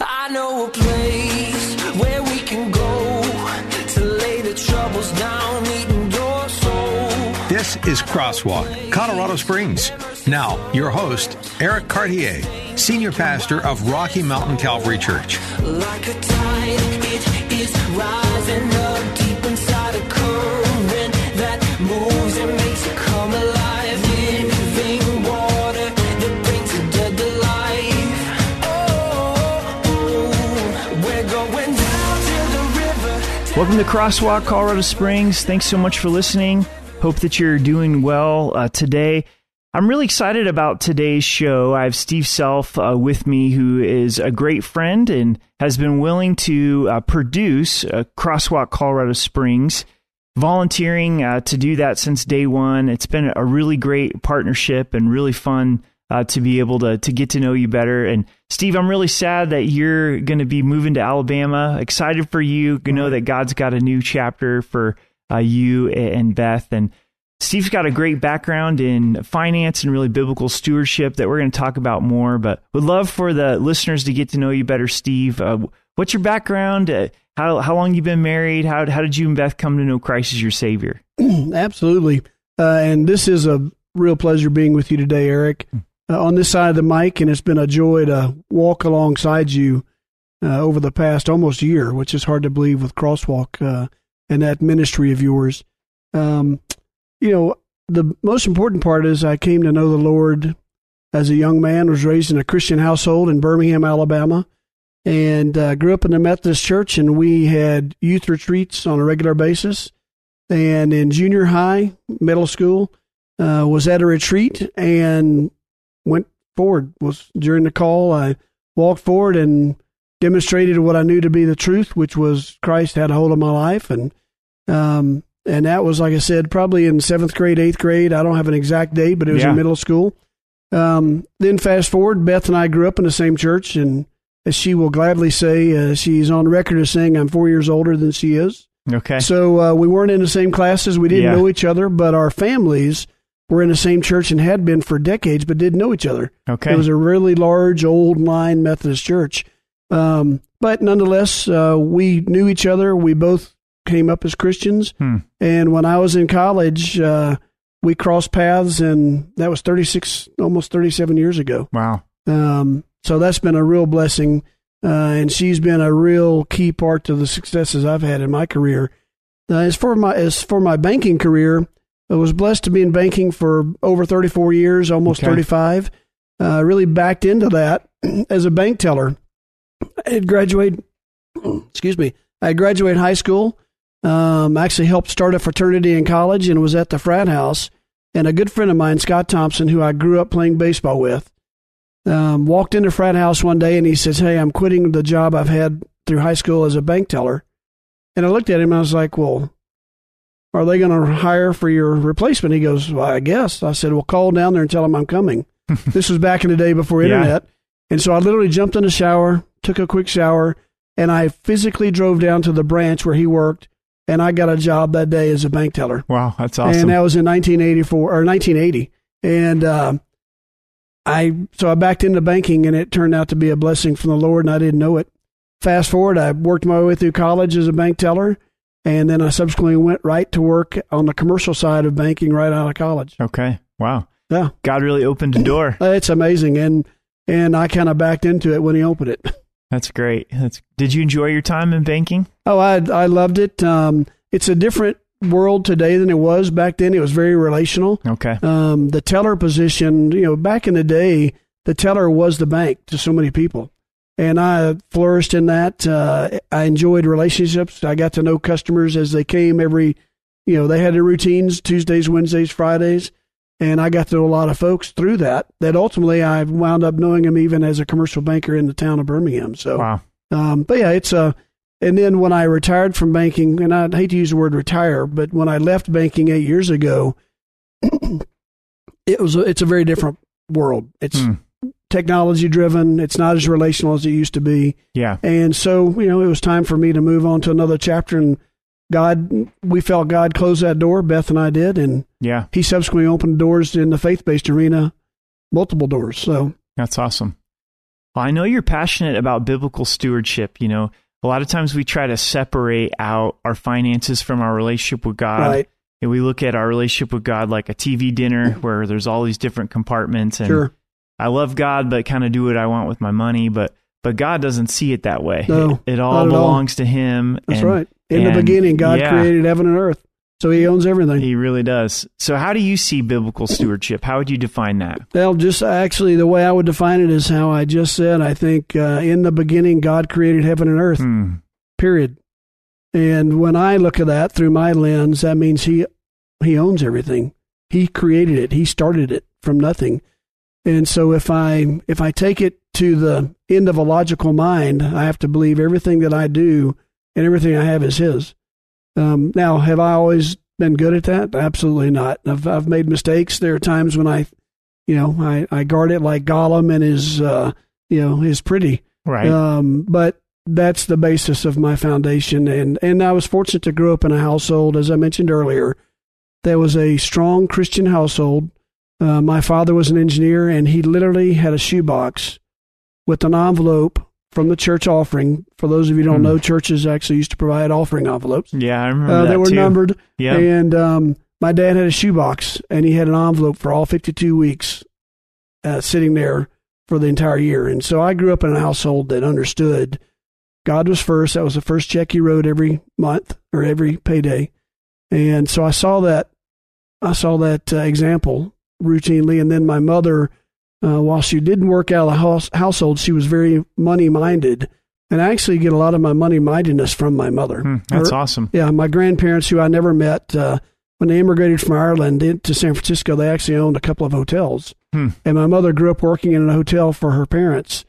I know a place where we can go to lay the troubles down, eating your soul. This is Crosswalk, Colorado Springs. Now, your host, Eric Cartier, Senior Pastor of Rocky Mountain Calvary Church. Like Welcome to Crosswalk, Colorado Springs. Thanks so much for listening. Hope that you're doing well uh, today. I'm really excited about today's show. I have Steve Self uh, with me, who is a great friend and has been willing to uh, produce uh, Crosswalk Colorado Springs, volunteering uh, to do that since day one. It's been a really great partnership and really fun uh, to be able to to get to know you better. And Steve, I'm really sad that you're going to be moving to Alabama. Excited for you. You know that God's got a new chapter for uh, you and Beth and. Steve's got a great background in finance and really biblical stewardship that we're going to talk about more, but would love for the listeners to get to know you better, Steve. Uh, what's your background? Uh, how how long you been married? How how did you and Beth come to know Christ as your Savior? Absolutely. Uh, and this is a real pleasure being with you today, Eric, uh, on this side of the mic. And it's been a joy to walk alongside you uh, over the past almost year, which is hard to believe with Crosswalk uh, and that ministry of yours. Um, you know, the most important part is I came to know the Lord as a young man, was raised in a Christian household in Birmingham, Alabama, and uh, grew up in the Methodist church. And we had youth retreats on a regular basis. And in junior high, middle school, uh, was at a retreat and went forward. Was during the call, I walked forward and demonstrated what I knew to be the truth, which was Christ had a hold of my life, and um, and that was like I said, probably in seventh grade, eighth grade. I don't have an exact date, but it was Yeah. in middle school. Um, then fast forward, Beth and I grew up in the same church, and as she will gladly say, uh, she's on record as saying I'm four years older than she is. Okay. So uh, we weren't in the same classes. We didn't Yeah. know each other, but our families were in the same church and had been for decades, but didn't know each other. Okay. It was a really large, old line Methodist church. Um, but nonetheless, uh, we knew each other. We both came up as Christians. Hmm. And when I was in college, uh, we crossed paths, and that was 36, almost 37 years ago. Wow. Um, so that's been a real blessing. Uh, and she's been a real key part to the successes I've had in my career. Uh, as for my as for my banking career, I was blessed to be in banking for over 34 years, almost Okay. 35. Uh, really backed into that as a bank teller. I had graduated, excuse me, I graduated high school. Um, actually helped start a fraternity in college and was at the frat house. And a good friend of mine, Scott Thompson, who I grew up playing baseball with, um, walked into frat house one day and he says, "Hey, I'm quitting the job I've had through high school as a bank teller." And I looked at him and I was like, "Well, are they going to hire for your replacement?" He goes, "Well, I guess." I said, "Well, call down there and tell them I'm coming." this was back in the day before Yeah. internet, and so I literally jumped in the shower, took a quick shower, and I physically drove down to the branch where he worked, and I got a job that day as a bank teller Wow. That's awesome. and that was in 1984 or 1980. And uh, I so I backed into banking, and it turned out to be a blessing from the Lord, and I didn't know it. Fast forward, I worked my way through college as a bank teller, and then I subsequently went right to work on the commercial side of banking right out of college. okay. Wow. Yeah, God really opened a door. it's amazing, and and I kind of backed into it when he opened it. That's great. That's. Did you enjoy your time in banking? Oh, I I loved it. Um, it's a different world today than it was back then. It was very relational. Okay. um, the teller position, you know, back in the day, the teller was the bank to so many people. And I flourished in that. Uh, I enjoyed relationships. I got to know customers as they came every, you know, they had their routines Tuesdays, Wednesdays, Fridays. And I got to know a lot of folks through that. That ultimately I wound up knowing him even as a commercial banker in the town of Birmingham. So, Wow. um, but yeah, it's a. And then when I retired from banking, and I hate to use the word retire, but when I left banking eight years ago, it was a, it's a very different world. It's Hmm. Technology driven. It's not as relational as it used to be. Yeah. And so, you know, it was time for me to move on to another chapter. And God, we felt God close that door. Beth and I did. And Yeah. he subsequently opened doors in the faith based arena, multiple doors. So, That's awesome. Well, I know you're passionate about biblical stewardship. You know, a lot of times we try to separate out our finances from our relationship with God. right. And we look at our relationship with God like a TV dinner where there's all these different compartments. And Sure. I love God, but kind of do what I want with my money. But but God doesn't see it that way. No, it, it all at all. belongs to Him. That's and- right. In and- the beginning, God yeah. created heaven and earth. So he owns everything. He really does. So, how do you see biblical stewardship? How would you define that? Well, just actually, the way I would define it is how I just said. I think uh, in the beginning, God created heaven and earth, Hmm. period. And when I look at that through my lens, that means he he owns everything. He created it. He started it from nothing. And so if I if I take it to the end of a logical mind, I have to believe everything that I do and everything I have is his. Um, now, have I always been good at that? Absolutely not. I've I've made mistakes. There are times when I, you know, I, I guard it like Gollum and his uh, you know, his pretty. Right. Um, but that's the basis of my foundation. And, and I was fortunate to grow up in a household, as I mentioned earlier, that was a strong Christian household. Uh, my father was an engineer, and he literally had a shoebox with an envelope from the church offering. For those of you who don't Hmm. know, churches actually used to provide offering envelopes. yeah, I remember Uh, that they were too. numbered. Yeah. And um, my dad had a shoebox, and he had an envelope for all 52 weeks uh, sitting there for the entire year. And so I grew up in a household that understood God was first. That was the first check he wrote every month or every payday. And so I saw that, I saw that uh, example routinely. And then my mother, uh, while she didn't work out of the house, household, she was very money minded. And I actually get a lot of my money mindedness from my mother. Hmm, that's Her- awesome. yeah, my grandparents, who I never met, uh, when they immigrated from Ireland into San Francisco, they actually owned a couple of hotels. Hmm. And my mother grew up working in a hotel for her parents,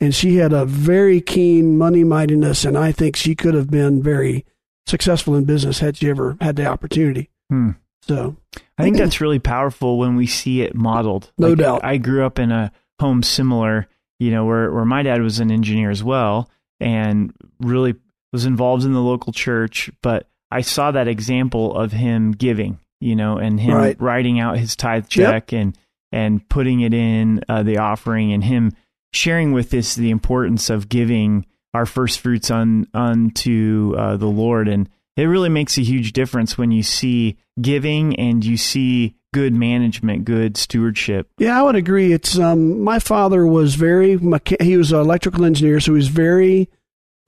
and she had a very keen money mindedness, and I think she could have been very successful in business had she ever had the opportunity. Hmm. So, I think that's really powerful when we see it modeled. No Like, doubt. I grew up in a home similar, you know, where, where my dad was an engineer as well and really was involved in the local church, but I saw that example of him giving, you know, and him Right. writing out his tithe check and and putting it in uh, the offering and him sharing with us the importance of giving our first fruits on unto uh, the Lord and it really makes a huge difference when you see giving and you see good management, good stewardship. yeah, I would agree. It's um, my father was very mecha- he was an electrical engineer, so he was very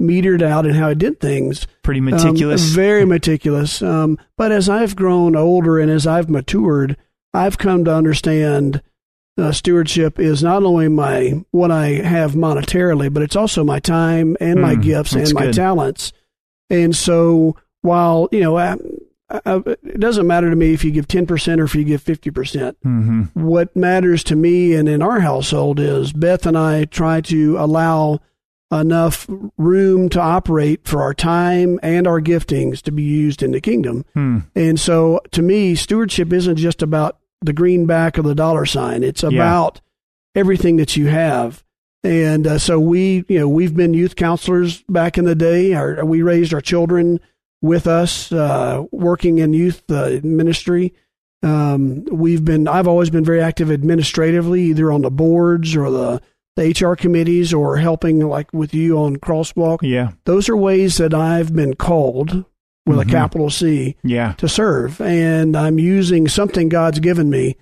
metered out in how he did things. Pretty Um, meticulous. very meticulous. Um, but as I've grown older and as I've matured, I've come to understand uh, stewardship is not only my what I have monetarily, but it's also my time and my Hmm, gifts and my good. talents. And so, while you know, I, I, it doesn't matter to me if you give ten percent or if you give fifty percent. hmm What matters to me and in our household is Beth and I try to allow enough room to operate for our time and our giftings to be used in the kingdom. Hmm. And so to me, stewardship isn't just about the greenback of the dollar sign. It's about everything that you have. And uh, so we, you know, we've been youth counselors back in the day. Our, we raised our children with us, uh, working in youth uh, ministry. Um, we've been, I've always been very active administratively, either on the boards or the, the HR committees or helping like with you on Crosswalk. Yeah. Those are ways that I've been called with Mhm. a capital C Yeah. to serve, and I'm using something God's given me,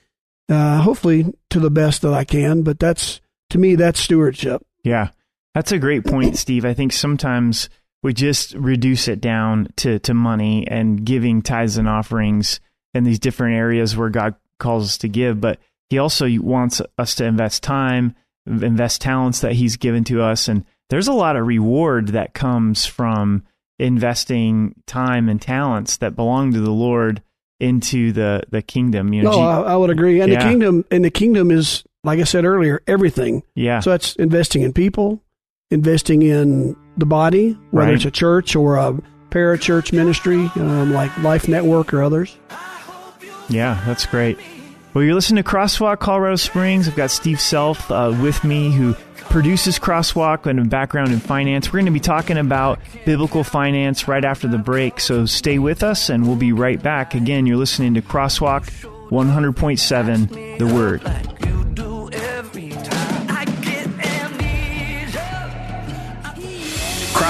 uh, hopefully to the best that I can. But that's to me, that's stewardship. Yeah. That's a great point, Steve. I think sometimes we just reduce it down to, to money and giving tithes and offerings in these different areas where God calls us to give. But He also wants us to invest time, invest talents that He's given to us. And there's a lot of reward that comes from investing time and talents that belong to the Lord into the the kingdom. You know, No, I would agree. And Yeah. the kingdom, and the kingdom is, like I said earlier, everything. yeah, So that's investing in people, investing in the body, whether Right. it's a church or a parachurch ministry um, like Life Network or others. Yeah, that's great. Well, you're listening to Crosswalk Colorado Springs. I've got Steve Self uh, with me who produces Crosswalk and a background in finance. We're going to be talking about biblical finance right after the break, so stay with us and we'll be right back. Again, you're listening to Crosswalk 100.7 The Word.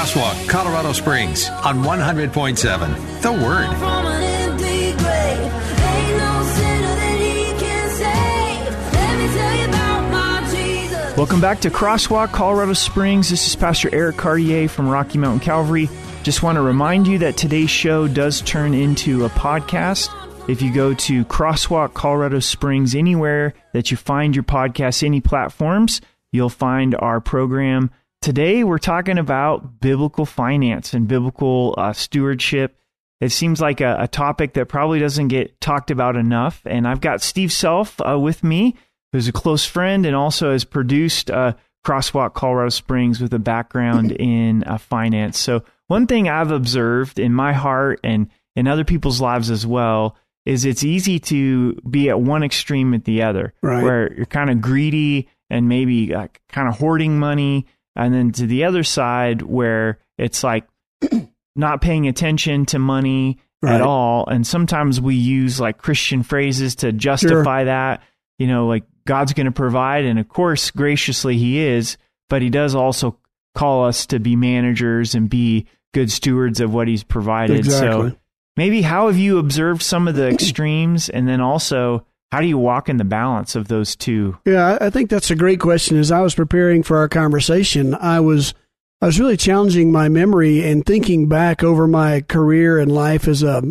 Crosswalk, Colorado Springs on 100.7. The Word. from an empty grave. Ain't no sinner that he can save. Let me tell you about my Jesus. Welcome back to Crosswalk Colorado Springs. This is Pastor Eric Cartier from Rocky Mountain Calvary. Just want to remind you that today's show does turn into a podcast. If you go to Crosswalk Colorado Springs, anywhere that you find your podcast, any platforms, you'll find our program. Today, we're talking about biblical finance and biblical uh, stewardship. It seems like a, a topic that probably doesn't get talked about enough. And I've got Steve Self uh, with me, who's a close friend and also has produced uh, Crosswalk Colorado Springs with a background in uh, finance. So, one thing I've observed in my heart and in other people's lives as well is it's easy to be at one extreme at the other, Right. where you're kind of greedy and maybe uh, kind of hoarding money, and then to the other side where it's like not paying attention to money Right. at all. And sometimes we use like Christian phrases to justify that, you know, like God's going to provide. And of course, graciously, He is, but He does also call us to be managers and be good stewards of what He's provided. Exactly. So maybe how have you observed some of the extremes? And then also, how do you walk in the balance of those two? Yeah, I think that's a great question. As I was preparing for our conversation, I was I was really challenging my memory and thinking back over my career and life as a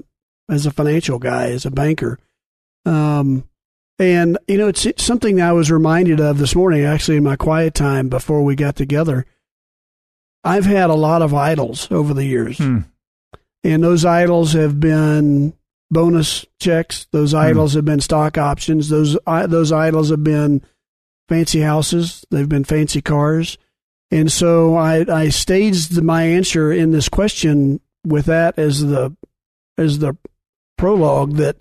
as a financial guy, as a banker. Um, and you know, it's, it's something I was reminded of this morning, actually, in my quiet time before we got together. I've had a lot of idols over the years, Hmm. and those idols have been bonus checks. Those idols have been stock options. Those those idols have been fancy houses. They've been fancy cars. And so I, I staged my answer in this question with that as the as the prologue that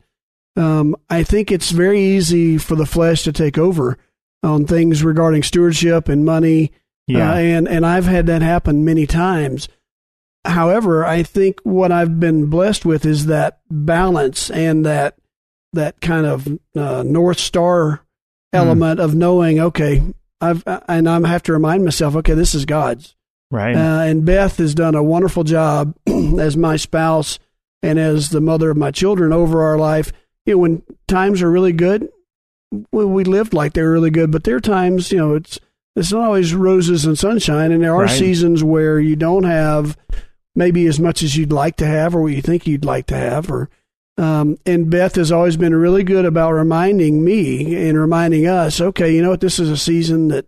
um, I think it's very easy for the flesh to take over on things regarding stewardship and money. Yeah. Uh, and and I've had that happen many times. However, I think what I've been blessed with is that balance and that that kind of uh, north star element of knowing, okay, I've and I have to remind myself, okay, this is God's. right. Uh, and Beth has done a wonderful job as my spouse and as the mother of my children over our life. You know, when times are really good, well, we lived like they were really good, but there are times, you know, it's it's not always roses and sunshine, and there are Right. seasons where you don't have maybe as much as you'd like to have or what you think you'd like to have or um, and Beth has always been really good about reminding me and reminding us, okay, you know what, this is a season that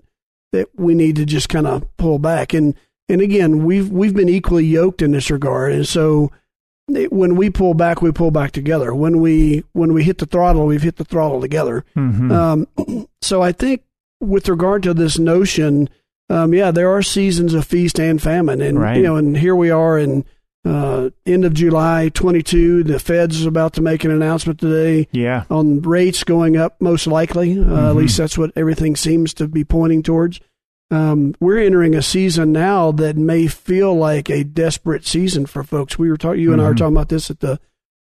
that we need to just kind of pull back. And and again, we've we've been equally yoked in this regard. And so it- when we pull back, we pull back together. When we when we hit the throttle, we've hit the throttle together. Mhm. Um, so I think with regard to this notion, um, yeah, there are seasons of feast and famine, and Right. you know, and here we are in uh, end of July 22. The Fed's is about to make an announcement today yeah. on rates going up, most likely. Uh, At least that's what everything seems to be pointing towards. Um, we're entering a season now that may feel like a desperate season for folks. We were talking, you and I were talking about this at the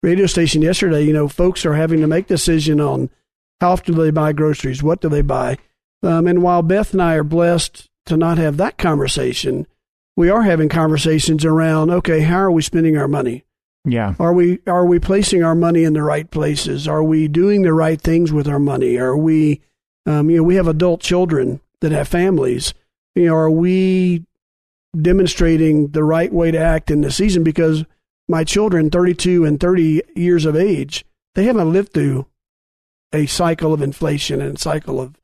radio station yesterday. You know, folks are having to make decision on how often do they buy groceries, what do they buy, um, and while Beth and I are blessed to not have that conversation, we are having conversations around okay, how are we spending our money? Yeah. Are we are we placing our money in the right places? Are we doing the right things with our money? Are we, um, you know, we have adult children that have families. You know, are we demonstrating the right way to act in the season? Because my children, thirty-two and thirty years of age, they haven't lived through a cycle of inflation and a cycle of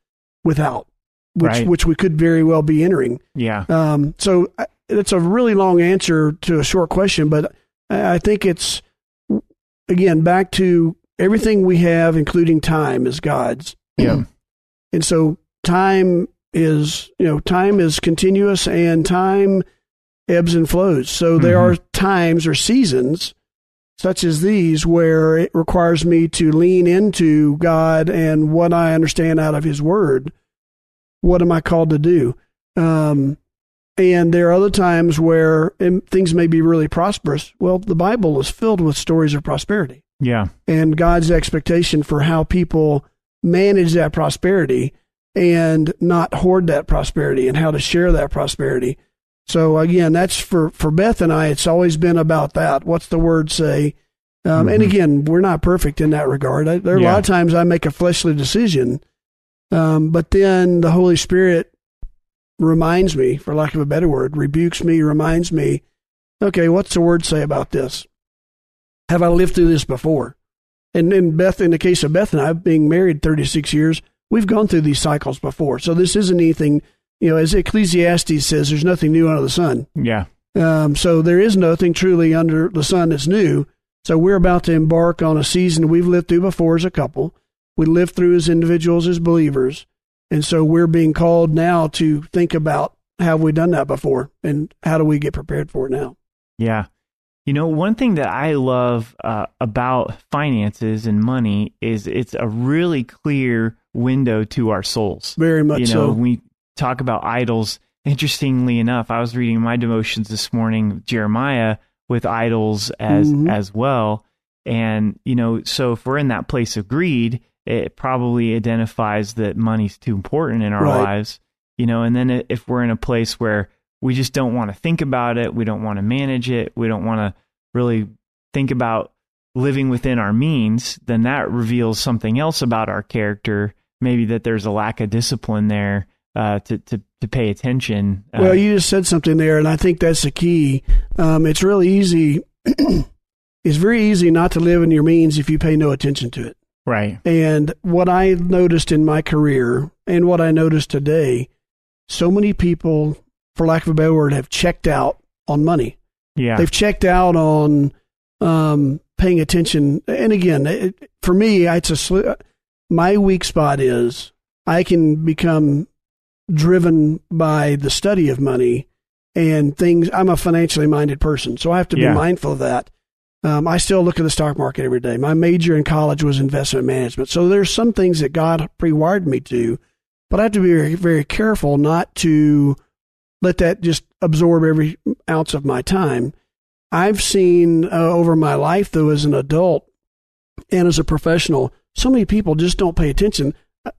without, which Right. which we could very well be entering. Yeah. Um, so I- it's a really long answer to a short question, but I I think it's again back to everything we have, including time, is God's. Yeah. And so time is, you know, time is continuous and time ebbs and flows. So there Mhm. are times or seasons such as these where it requires me to lean into God and what I understand out of His Word. What am I called to do? Um, and there are other times where um, things may be really prosperous. Well, the Bible is filled with stories of prosperity Yeah. and God's expectation for how people manage that prosperity and not hoard that prosperity and how to share that prosperity. So again, that's for, for Beth and I, it's always been about that. What's the word say? Um, And Mhm. again, we're not perfect in that regard. I, there are a lot of times I make a fleshly decision, um, but then the Holy Spirit reminds me, for lack of a better word, rebukes me, reminds me, okay, what's the word say about this? Have I lived through this before? And in Beth, in the case of Beth and I, being married 36 years, we've gone through these cycles before. So this isn't anything, you know, as Ecclesiastes says, there's nothing new under the sun. Yeah. Um, so there is nothing truly under the sun that's new. So we're about to embark on a season we've lived through before as a couple. We live through as individuals, as believers. And so we're being called now to think about have we done that before and how do we get prepared for it now? Yeah. You know, one thing that I love uh, about finances and money is it's a really clear window to our souls. Very much you know, so. we talk about idols. Interestingly enough, I was reading my devotions this morning, Jeremiah, with idols as Mhm. as well. And you know, so if we're in that place of greed, it probably identifies that money's too important in our Right. lives. You know, and then if we're in a place where we just don't want to think about it, we don't want to manage it, we don't want to really think about living within our means, then that reveals something else about our character. Maybe that there's a lack of discipline there uh, to to to pay attention. Uh, Well, you just said something there, and I think that's the key. Um, it's really easy. it's very easy not to live in your means if you pay no attention to it. Right. And what I noticed in my career and what I noticed today, so many people, for lack of a better word, have checked out on money. Yeah. They've checked out on um, paying attention. And again, it, for me, it's a sli- my weak spot is I can become driven by the study of money and things. I'm a financially minded person, so I have to Yeah. be mindful of that. Um, I still look at the stock market every day. My major in college was investment management, so there's some things that God pre-wired me to, but I have to be very, very careful not to let that just absorb every ounce of my time. I've seen uh, over my life, though, as an adult and as a professional, so many people just don't pay attention. Uh,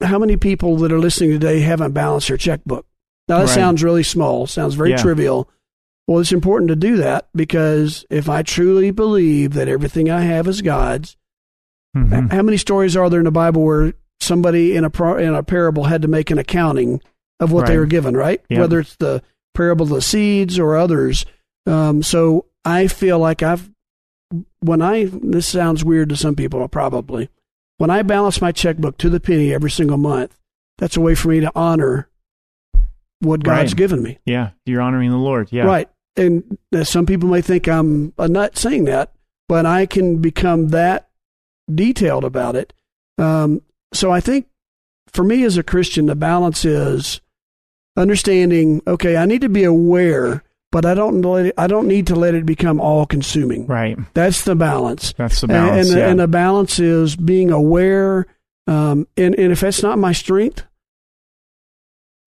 How many people that are listening today haven't balanced their checkbook? Now, that Right. sounds really small, sounds very Yeah. trivial. Well, it's important to do that because if I truly believe that everything I have is God's, Mhm. how many stories are there in the Bible where somebody in a in a parable had to make an accounting of what they were given, right? Whether it's the parable of the seeds or others. Um, so I feel like I've when I this sounds weird to some people probably when I balance my checkbook to the penny every single month, that's a way for me to honor what God's Right. given me. Yeah. You're honoring the Lord. Yeah. Right. And some people may think I'm a nut saying that, but I can become that detailed about it. Um, so I think for me as a Christian, the balance is understanding, okay, I need to be aware, but I don't let it, I don't need to let it become all consuming. Right. That's the balance. That's the And- balance. And, yeah. and the balance is being aware. Um, and, and if that's not my strength,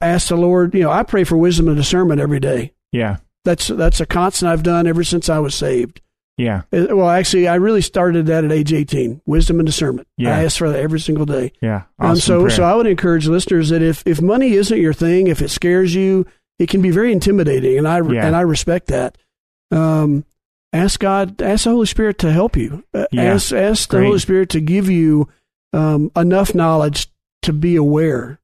ask the Lord. You know, I pray for wisdom and discernment every day. yeah. That's that's a constant I've done ever since I was saved. Yeah. Uh, Well, actually, I really started that at age 18. Wisdom and discernment. Yeah. I ask for that every single day. Yeah. Um, so, prayer. so I would encourage listeners that if if money isn't your thing, if it scares you, it can be very intimidating, and I Yeah. and I respect that. Um, ask God, ask the Holy Spirit to help you. Uh, Yeah. Ask ask the Great. Holy Spirit to give you um, enough knowledge to be aware,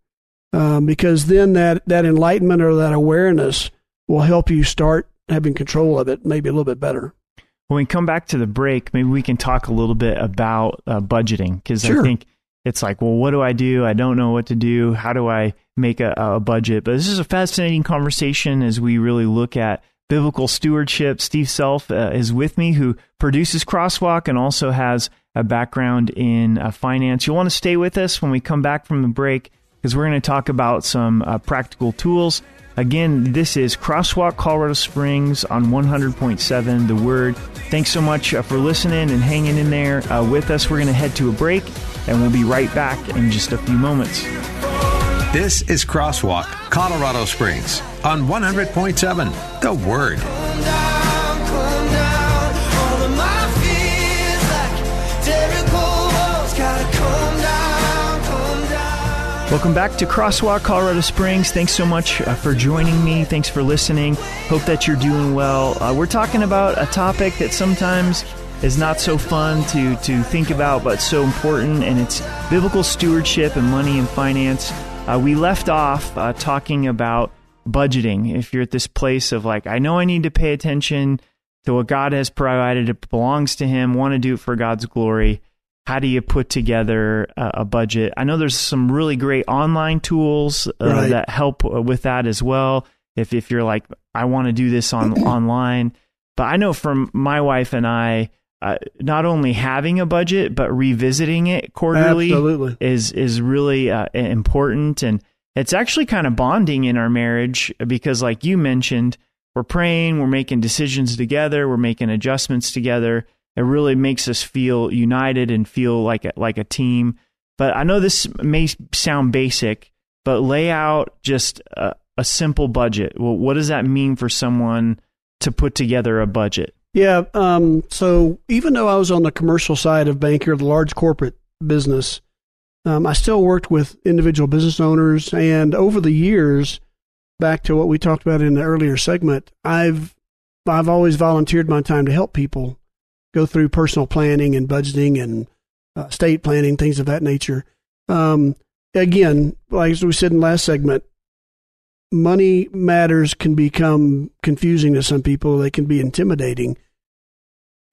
um, because then that that enlightenment or that awareness will help you start having control of it, maybe a little bit better. when we come back to the break, maybe we can talk a little bit about uh, budgeting because Sure. I think it's like, well, what do I do? I don't know what to do. How do I make a, a budget? But this is a fascinating conversation as we really look at biblical stewardship. Steve Self uh, is with me, who produces Crosswalk and also has a background in uh, finance. You'll want to stay with us when we come back from the break because we're going to talk about some uh, practical tools. Again, this is Crosswalk Colorado Springs on 100.7 The Word. Thanks so much uh, for listening and hanging in there uh, with us. We're going to head to a break and we'll be right back in just a few moments. This is Crosswalk, Colorado Springs on 100.7 The Word. Welcome back to Crosswalk Colorado Springs. Thanks so much uh, for joining me. Thanks for listening. Hope that you're doing well. Uh, we're talking about a topic that sometimes is not so fun to, to think about, but so important, and it's biblical stewardship and money and finance. Uh, we left off uh, talking about budgeting. If you're at this place of like, I know I need to pay attention to what God has provided, it belongs to Him, want to do it for God's glory how do you put together a, a budget? I know there's some really great online tools uh, Right. that help uh, with that as well. If if you're like, I want to do this on online, but I know from my wife and I, uh, not only having a budget but revisiting it quarterly Absolutely. is is really uh, important, and it's actually kind of bonding in our marriage because, like you mentioned, we're praying, we're making decisions together, we're making adjustments together. It really makes us feel united and feel like a, like a team. But I know this may sound basic, but lay out just a, a simple budget. Well, what does that mean for someone to put together a budget? Yeah. Um, so even though I was on the commercial side of banker, the large corporate business, um, I still worked with individual business owners. And over the years, back to what we talked about in the earlier segment, I've I've always volunteered my time to help people go through personal planning and budgeting and uh, state planning, things of that nature. Um, again, like as we said in the last segment, money matters can become confusing to some people. They can be intimidating.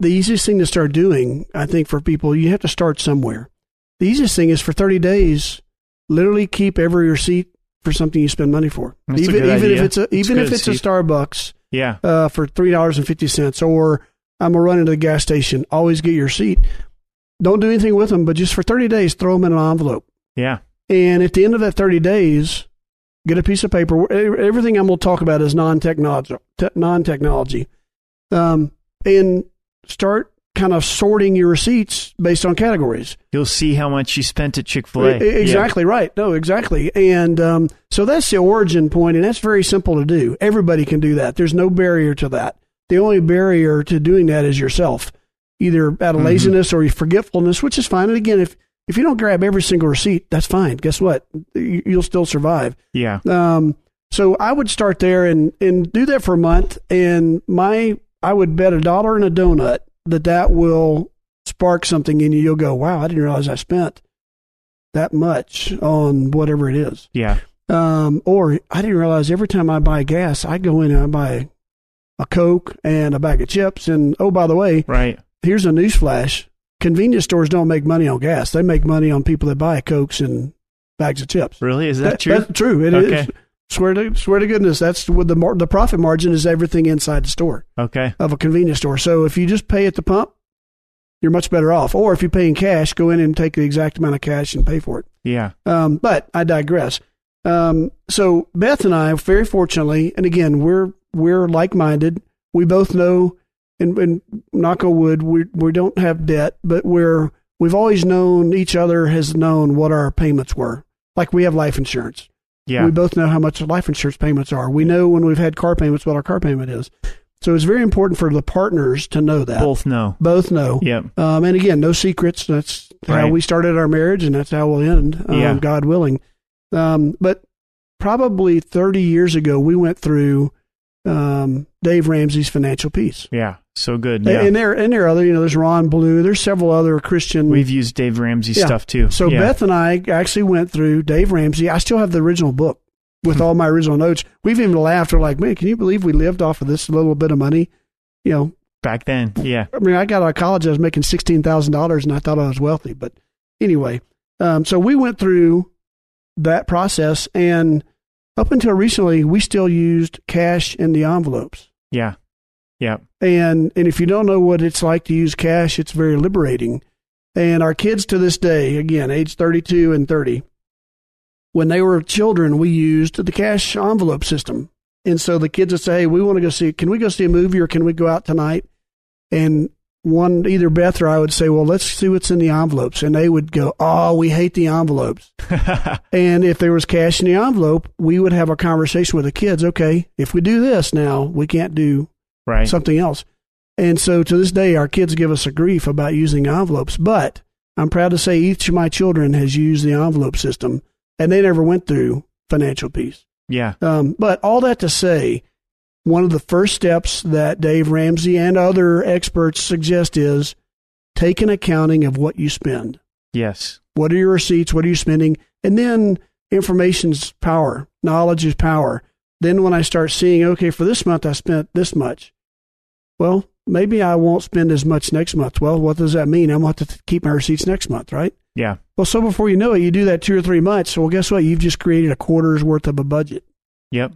The easiest thing to start doing, I think, for people, you have to start somewhere. The easiest thing is for 30 days, literally keep every receipt for something you spend money for. That's even even idea. if it's a even if it's a Starbucks Yeah, uh, for three dollars and fifty cents, or I'm gonna run into the gas station. Always get your seat. Don't do anything with them, but just for 30 days, throw them in an envelope. yeah, And at the end of that 30 days, get a piece of paper. Everything I'm going to talk about is non-technology, non-technology. Um, and start kind of sorting your receipts based on categories. you'll see how much you spent at Chick fil A. Exactly right. No, exactly. And um, so that's the origin point, and that's very simple to do. Everybody can do that. There's no barrier to that. The only barrier to doing that is yourself, either out of Mhm. laziness or your forgetfulness, which is fine. And again, if if you don't grab every single receipt, that's fine. Guess what? You- You'll still survive. Yeah, Um, so I would start there and, and do that for a month. And my, I would bet a dollar and a donut that that will spark something in you. You'll go, wow, I didn't realize I spent that much on whatever it is. yeah, Um, or I didn't realize every time I buy gas, I go in and I buy a Coke and a bag of chips. And oh, by the way, right. here's a newsflash. Convenience stores don't make money on gas. They make money on people that buy Cokes and bags of chips. Really, is that, true? That's true. It is. Okay. Swear to swear to goodness, that's what the mar- the profit margin is. Everything inside the store okay, of a convenience store. So if you just pay at the pump, you're much better off. Or if you pay in cash, go in and take the exact amount of cash and pay for it. yeah, Um, but I digress. Um, so Beth and I, very fortunately, and again, we're we're like minded. We both know, and, and knock on wood, we we don't have debt, but we're we've always known each other has known what our payments were. Like we have life insurance. yeah, We both know how much life insurance payments are. We know when we've had car payments what our car payment is. So it's very important for the partners to know that. both know. Both know. Yep. Um, and again, no secrets. That's how Right. we started our marriage, and that's how we'll end, um, Yeah. God willing. Um, but probably 30 years ago, we went through um, Dave Ramsey's Financial Peace. Yeah, so good. And- Yeah, And there, and there are other, you know, there's Ron Blue. There's several other Christian. we've used Dave Ramsey Yeah. stuff too. so yeah. Beth and I actually went through Dave Ramsey. I still have the original book Hmm. with all my original notes. We've even laughed. We're like, man, can you believe we lived off of this little bit of money? You know, back then, yeah, I mean, I got out of college, I was making sixteen thousand dollars, and I thought I was wealthy. But anyway, um, so we went through that process, and up until recently, we still used cash in the envelopes. yeah, yeah, And and if you don't know what it's like to use cash, it's very liberating. And our kids to this day, again, age 32 and 30, when they were children, we used the cash envelope system. And so the kids would say, hey, we want to go see, can we go see a movie or can we go out tonight? And one, either Beth or I would say, well, let's see what's in the envelopes. And they would go, oh, we hate the envelopes. and if there was cash in the envelope, we would have a conversation with the kids. Okay, if we do this now, we can't do Right. something else. And so to this day, our kids give us a grief about using envelopes. But I'm proud to say each of my children has used the envelope system and they never went through financial peace. yeah. Um, but all that to say, one of the first steps that Dave Ramsey and other experts suggest is take an accounting of what you spend. Yes. What are your receipts? What are you spending? And then information's power. Knowledge is power. Then when I start seeing, okay, for this month I spent this much. Well, maybe I won't spend as much next month. Well, what does that mean? I'm going to have to keep my receipts next month, right? Yeah. Well, so before you know it, you do that two or three months. Well, guess what? You've just created a quarter's worth of a budget. Yep.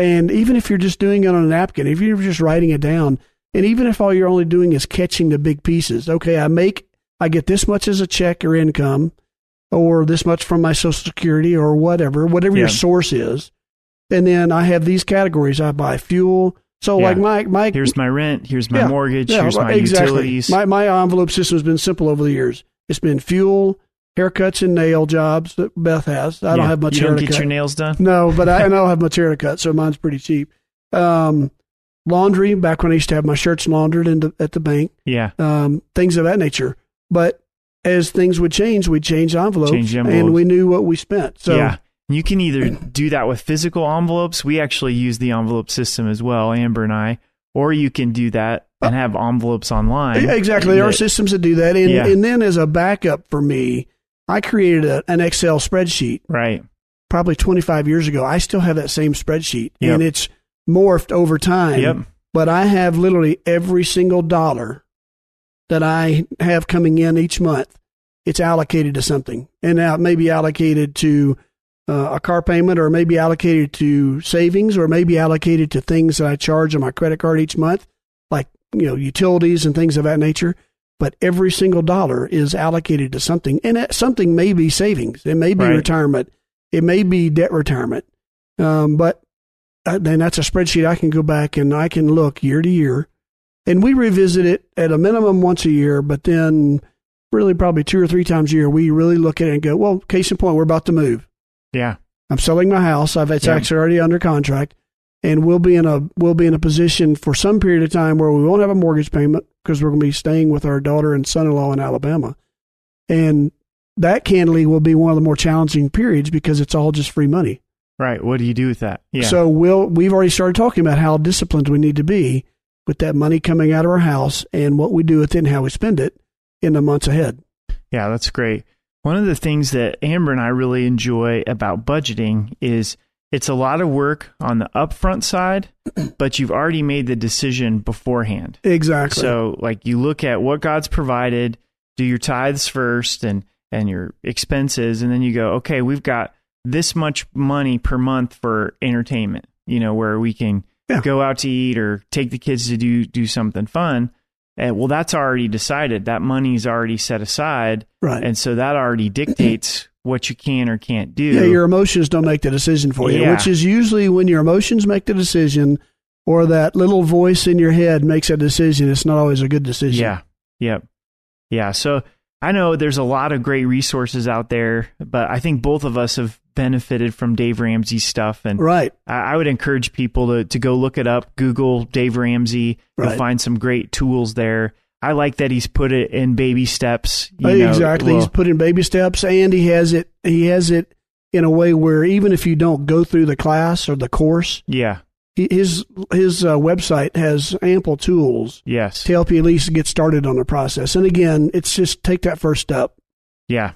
And even if you're just doing it on a napkin, if you're just writing it down, and even if all you're only doing is catching the big pieces, okay, I make, I get this much as a check or income, or this much from my Social Security or whatever, whatever your source is. And then I have these categories. I buy fuel. So Yeah. like my, my, Here's my rent. Here's my Yeah. mortgage. yeah, here's my exactly. utilities. My, my envelope system has been simple over the years. It's been fuel, haircuts and nail jobs that Beth has. I don't have much You hair don't to get your nails done. No, but I, and I don't have much hair to cut, so mine's pretty cheap. Um, laundry, back when I used to have my shirts laundered in the, at the bank, Yeah. um, things of that nature. But as things would change, we'd change envelopes, Change and we knew what we spent. So yeah. You can either do that with physical envelopes. We actually use the envelope system as well, Amber and I. Or you can do that and have envelopes online. Yeah, exactly, there are systems that do that. And, Yeah. and then as a backup for me, I created a, an Excel spreadsheet Right. probably 25 years ago. I still have that same spreadsheet, Yep. and it's morphed over time. Yep. but I have literally every single dollar that I have coming in each month. It's allocated to something, and now it may be allocated to uh, a car payment, or maybe allocated to savings, or maybe allocated to things that I charge on my credit card each month, like you know utilities and things of that nature. But every single dollar is allocated to something, and that something may be savings, it may be Right. retirement, it may be debt retirement. Um, but uh, then that's a spreadsheet I can go back and I can look year to year. And we revisit it at a minimum once a year, but then really probably two or three times a year, we really look at it and go, well, case in point, we're about to move. Yeah. I'm selling my house. I've it's Yeah. actually already under contract, and we'll be in a we'll be in a position for some period of time where we won't have a mortgage payment because we're going to be staying with our daughter and son-in-law in Alabama, and that candidly will be one of the more challenging periods because it's all just free money. Right. What do you do with that? Yeah. So we'll we've already started talking about how disciplined we need to be with that money coming out of our house and what we do with it and how we spend it in the months ahead. Yeah, that's great. One of the things that Amber and I really enjoy about budgeting is it's a lot of work on the upfront side, but you've already made the decision beforehand. Exactly. So, like, you look at what God's provided, do your tithes first and and your expenses, and then you go, okay, we've got this much money per month for entertainment. You know, where we can Yeah. go out to eat or take the kids to do do something fun. And well, that's already decided. That money's already set aside, right. and so that already dictates what you can or can't do. yeah, your emotions don't make the decision for you, Yeah. which is usually when your emotions make the decision or that little voice in your head makes a decision. It's not always a good decision. Yeah. Yep. Yeah. So I know there's a lot of great resources out there, but I think both of us have benefited from Dave Ramsey's stuff. And Right. I, I would encourage people to, to go look it up, Google Dave Ramsey. You'll Right. find some great tools there. I like that he's put it in baby steps. you know, exactly. well, He's put in baby steps and he has it he has it in a way where even if you don't go through the class or the course, yeah. his his uh, website has ample tools Yes. to help you at least get started on the process. And again, it's just take that first step. Yeah.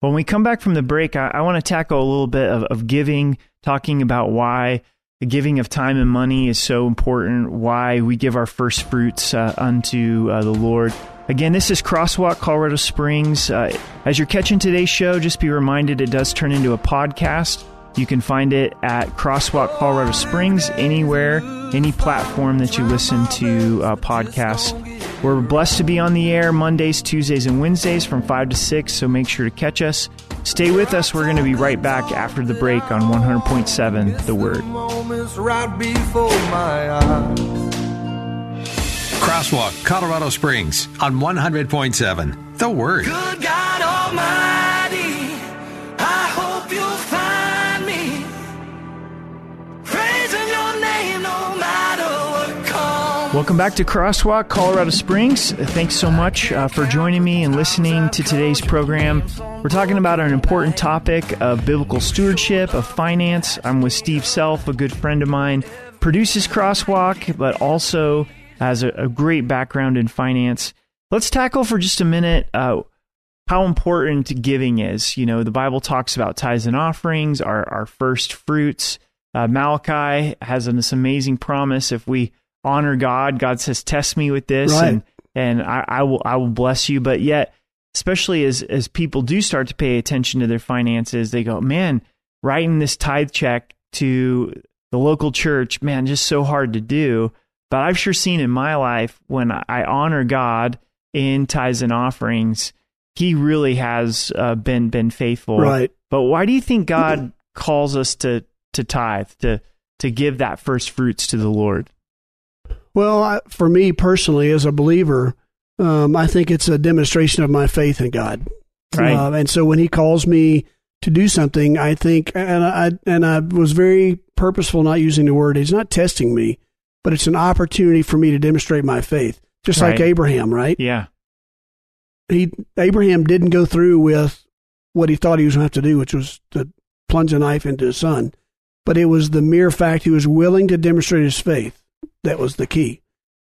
When we come back from the break, I, I want to tackle a little bit of, of giving, talking about why the giving of time and money is so important, why we give our first fruits uh, unto uh, the Lord. Again, this is Crosswalk Colorado Springs. Uh, as you're catching today's show, just be reminded it does turn into a podcast. You can find it at Crosswalk Colorado Springs, anywhere, any platform that you listen to uh, podcasts. We're blessed to be on the air Mondays, Tuesdays, and Wednesdays from 5 to 6, so make sure to catch us. Stay with us. We're going to be right back after the break on 100.7 The Word. moments right before my eyes. Crosswalk, Colorado Springs on 100.7 The Word. Welcome back to Crosswalk, Colorado Springs. Thanks so much uh, for joining me and listening to today's program. We're talking about an important topic of biblical stewardship, of finance. I'm with Steve Self, a good friend of mine, produces Crosswalk, but also has a, a great background in finance. Let's tackle for just a minute uh, how important giving is. You know, the Bible talks about tithes and offerings, our, our first fruits. Uh, Malachi has an, this amazing promise if we honor God, God says, "Test me with this, Right. and and I, I will I will bless you." But yet, especially as as people do start to pay attention to their finances, they go, "Man, writing this tithe check to the local church, man, just so hard to do." But I've sure seen in my life when I honor God in tithes and offerings, He really has uh, been been faithful. Right. But why do you think God calls us to to tithe to to give that first fruits to the Lord? Well, I, for me personally, as a believer, um, I think it's a demonstration of my faith in God. Right. Uh, and so when He calls me to do something, I think, and I and I was very purposeful not using the word. He's not testing me, but it's an opportunity for me to demonstrate my faith, just like Abraham. Right? Yeah. He Abraham didn't go through with what he thought he was going to have to do, which was to plunge a knife into his son. But it was the mere fact he was willing to demonstrate his faith that was the key.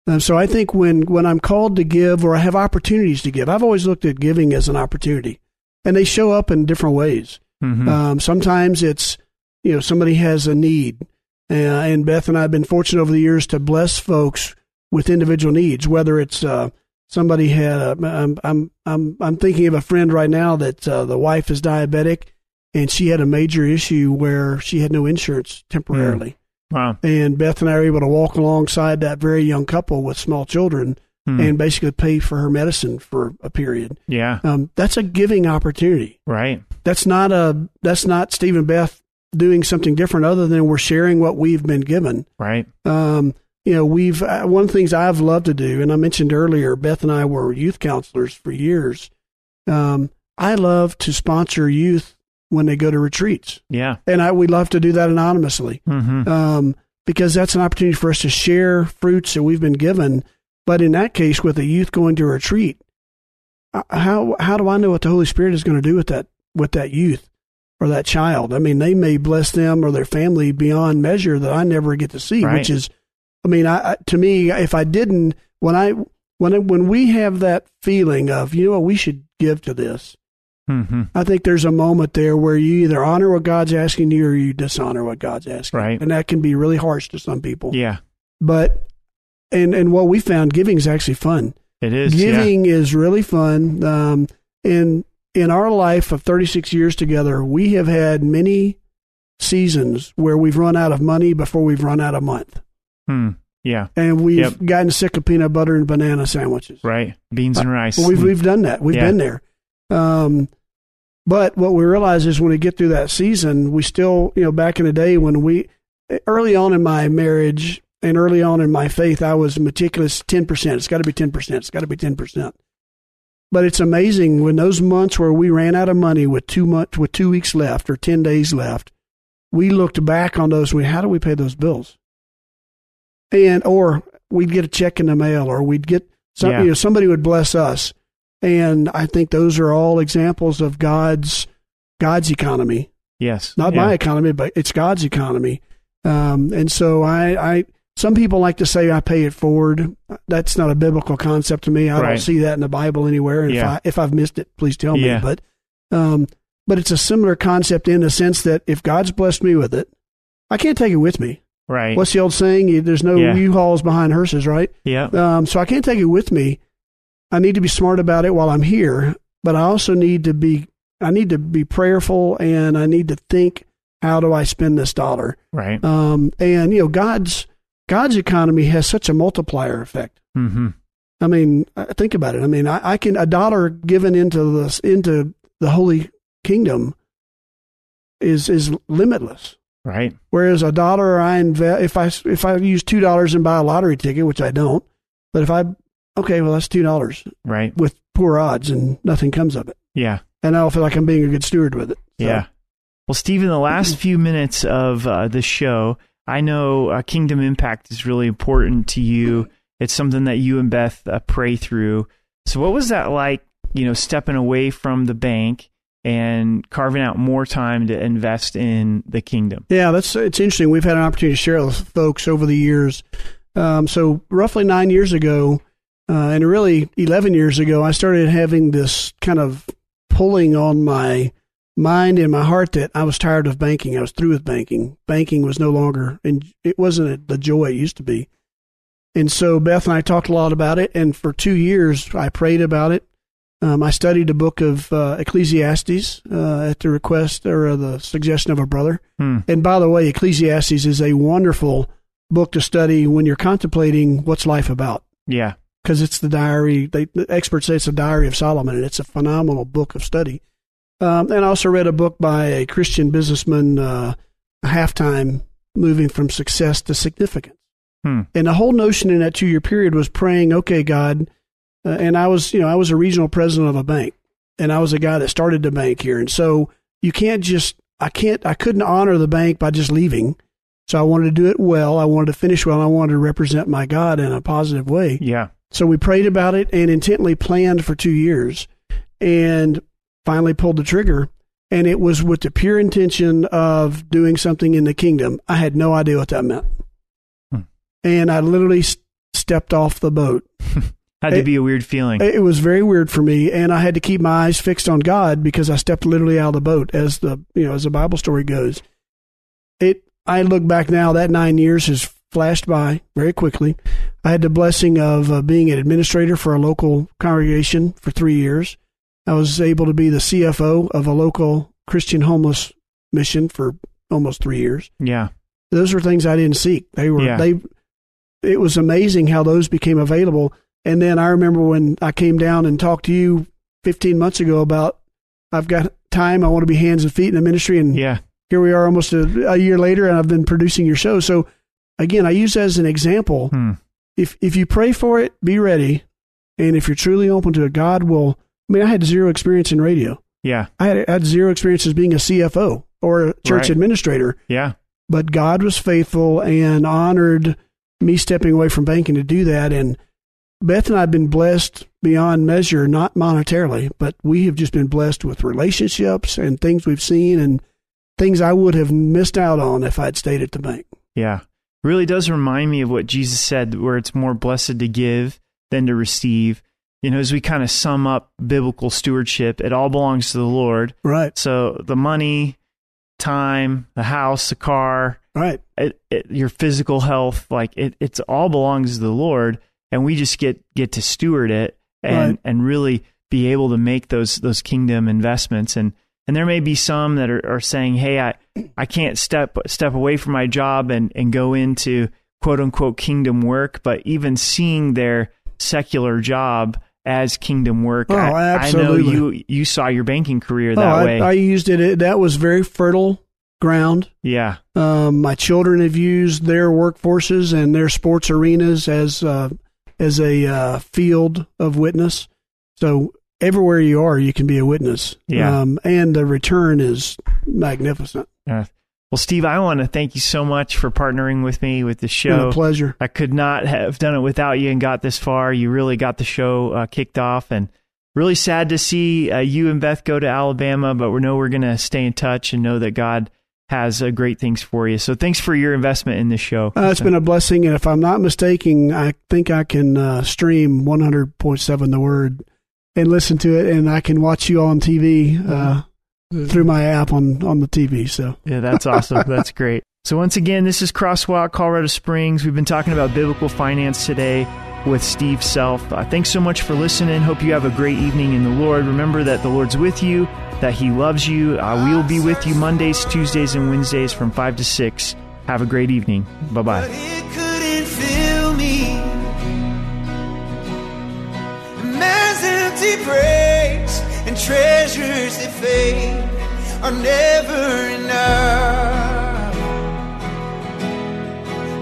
And so I think when, when I'm called to give or I have opportunities to give, I've always looked at giving as an opportunity. And they show up in different ways. Mhm. Um, sometimes it's, you know, somebody has a need. Uh, and Beth and I have been fortunate over the years to bless folks with individual needs, whether it's uh, somebody had, a, I'm, I'm, I'm, I'm thinking of a friend right now that uh, the wife is diabetic and she had a major issue where she had no insurance temporarily. Wow. And Beth and I were able to walk alongside that very young couple with small children Hmm. and basically pay for her medicine for a period. Yeah. Um, that's a giving opportunity. Right. That's not a that's not Steve and Beth doing something different other than we're sharing what we've been given. Right. Um, you know, we've uh, one of the things I've loved to do, and I mentioned earlier, Beth and I were youth counselors for years. Um, I love to sponsor youth when they go to retreats, Yeah. and I we love to do that anonymously hmm um, because that's an opportunity for us to share fruits that we've been given. But in that case, with a youth going to a retreat, uh, how how do I know what the Holy Spirit is going to do with that with that youth or that child? I mean, they may bless them or their family beyond measure that I never get to see. Right. Which is, I mean, I, I to me, if I didn't, when I when I, when we have that feeling of you know what we should give to this, hmm I think there's a moment there where you either honor what God's asking you or you dishonor what God's asking. Right. And that can be really harsh to some people. Yeah. But and and what we found giving is actually fun. It is. yeah. Giving is really fun. Um and in our life of 36 years together, we have had many seasons where we've run out of money before we've run out of month. Hmm. Yeah. And we've Yep. gotten sick of peanut butter and banana sandwiches. Right. Beans and rice. Well, we've we've done that. We've Yeah. been there. Um, but what we realize is when we get through that season, we still, you know, back in the day when we, early on in my marriage and early on in my faith, I was meticulous. Ten percent. It's got to be ten percent. It's got to be ten percent. But it's amazing when those months where we ran out of money with two months, with two weeks left or ten days left, we looked back on those. We how do we pay those bills? And or we'd get a check in the mail, or we'd get some, Yeah. you know, somebody would bless us. And I think those are all examples of God's God's economy, yes. not yeah. my economy, but it's God's economy. Um, and so I, I, some people like to say I pay it forward. That's not a biblical concept to me. I Right. don't see that in the Bible anywhere. And Yeah. if I, if I've missed it, please tell me. Yeah. But, um, but it's a similar concept in the sense that if God's blessed me with it, I can't take it with me. Right. What's the old saying? There's no. U-Hauls behind hearses, right? yeah. Um, so I can't take it with me. I need to be smart about it while I'm here, but I also need to be I need to be prayerful and I need to think how do I spend this dollar? Right. Um, and you know God's God's economy has such a multiplier effect. hmm I mean, uh, think about it. I mean, I, I can a dollar given into the into the holy kingdom is is limitless. Right. Whereas a dollar I invest if I if I use two dollars and buy a lottery ticket, which I don't, but if I okay, well that's two dollars Right. with poor odds and nothing comes of it, Yeah. and I don't feel like I'm being a good steward with it. So, Yeah. Well, Steve, in the last few minutes of uh, the show, I know uh, Kingdom Impact is really important to you. It's something that you and Beth uh, pray through. So, what was that like, you know, stepping away from the bank and carving out more time to invest in the kingdom? Yeah, that's it's interesting. We've had an opportunity to share with folks over the years. Um, so roughly nine years ago, uh, and really eleven years ago, I started having this kind of pulling on my mind and my heart that I was tired of banking. I was through with banking. Banking was no longer, and it wasn't the joy it used to be. And so Beth and I talked a lot about it, and for two years I prayed about it. Um, I studied a book of uh, Ecclesiastes uh, at the request or uh, the suggestion of a brother. Hmm. And by the way, Ecclesiastes is a wonderful book to study when you're contemplating what's life about, Yeah. Because it's the diary. They, the experts say it's a diary of Solomon, and it's a phenomenal book of study. Um, and I also read a book by a Christian businessman, uh, halftime, moving from success to significance. Hmm. And the whole notion in that two year period was praying, okay, God, uh, and I was, you know, I was a regional president of a bank, and I was a guy that started the bank here, and so you can't just, I can't, I couldn't honor the bank by just leaving. So I wanted to do it well. I wanted to finish well. I wanted to represent my God in a positive way. Yeah. So we prayed about it and intently planned for two years and finally pulled the trigger. And it was with the pure intention of doing something in the kingdom. I had no idea what that meant. Hmm. And I literally s- stepped off the boat. Had to It- be a weird feeling. It was very weird for me, and I had to keep my eyes fixed on God because I stepped literally out of the boat, as the you know as the Bible story goes. It. I look back now; that nine years has flashed by very quickly. I had the blessing of uh, being an administrator for a local congregation for three years. I was able to be the CFO of a local Christian homeless mission for almost three years yeah. those were things I didn't seek. They were Yeah. they. It was amazing how those became available. And then I remember when I came down and talked to you 15 months ago about I've got time. I want to be hands and feet in the ministry, and Yeah. here we are almost a, a year later, and I've been producing your show. So again, I use that as an example. Hmm. If if you pray for it, be ready, and if you're truly open to it, God will. I mean, I had zero experience in radio. Yeah. I had, I had zero experience as being a CFO or a church Right. administrator Yeah. but God was faithful and honored me stepping away from banking to do that. And Beth and I have been blessed beyond measure, not monetarily, but we have just been blessed with relationships and things we've seen and things I would have missed out on if I'd stayed at the bank. Yeah. Really does remind me of what Jesus said, where it's more blessed to give than to receive. You know, as we kind of sum up biblical stewardship, it all belongs to the Lord. Right, So the money, time, the house, the car, right. it, it, your physical health, like it, it's all belongs to the Lord, and we just get get to steward it and Right. and really be able to make those those kingdom investments. And and there may be some that are, are saying, "Hey, I I can't step step away from my job and and go into quote unquote kingdom work," but even seeing their secular job as kingdom work, Oh, I, I know absolutely. you you saw your banking career Oh, that I, way. I used it. That was very fertile ground. yeah, Um, my children have used their workforces and their sports arenas as uh, as a uh, field of witness. So everywhere you are, you can be a witness. Yeah. Um, and the return is magnificent. Yeah. Well, Steve, I want to thank you so much for partnering with me with the It's been show. a pleasure. I could not have done it without you and got this far. You really got the show uh, kicked off, and really sad to see uh, you and Beth go to Alabama. But we know we're going to stay in touch and know that God has uh, great things for you. So thanks for your investment in this show. Uh, it's been a blessing, and if I'm not mistaken, I think I can uh, stream 100.7 The Word and listen to it, and I can watch you on TV uh, through my app on on the TV. So Yeah, that's awesome. that's great. So once again, this is Crosswalk, Colorado Springs. We've been talking about biblical finance today with Steve Self. Uh, thanks so much for listening. Hope you have a great evening in the Lord. Remember that the Lord's with you, that He loves you. Uh, we will be with you Mondays, Tuesdays, and Wednesdays from 5 to 6. Have a great evening. Bye bye. And treasures that fade are never enough.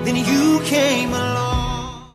Then you came along.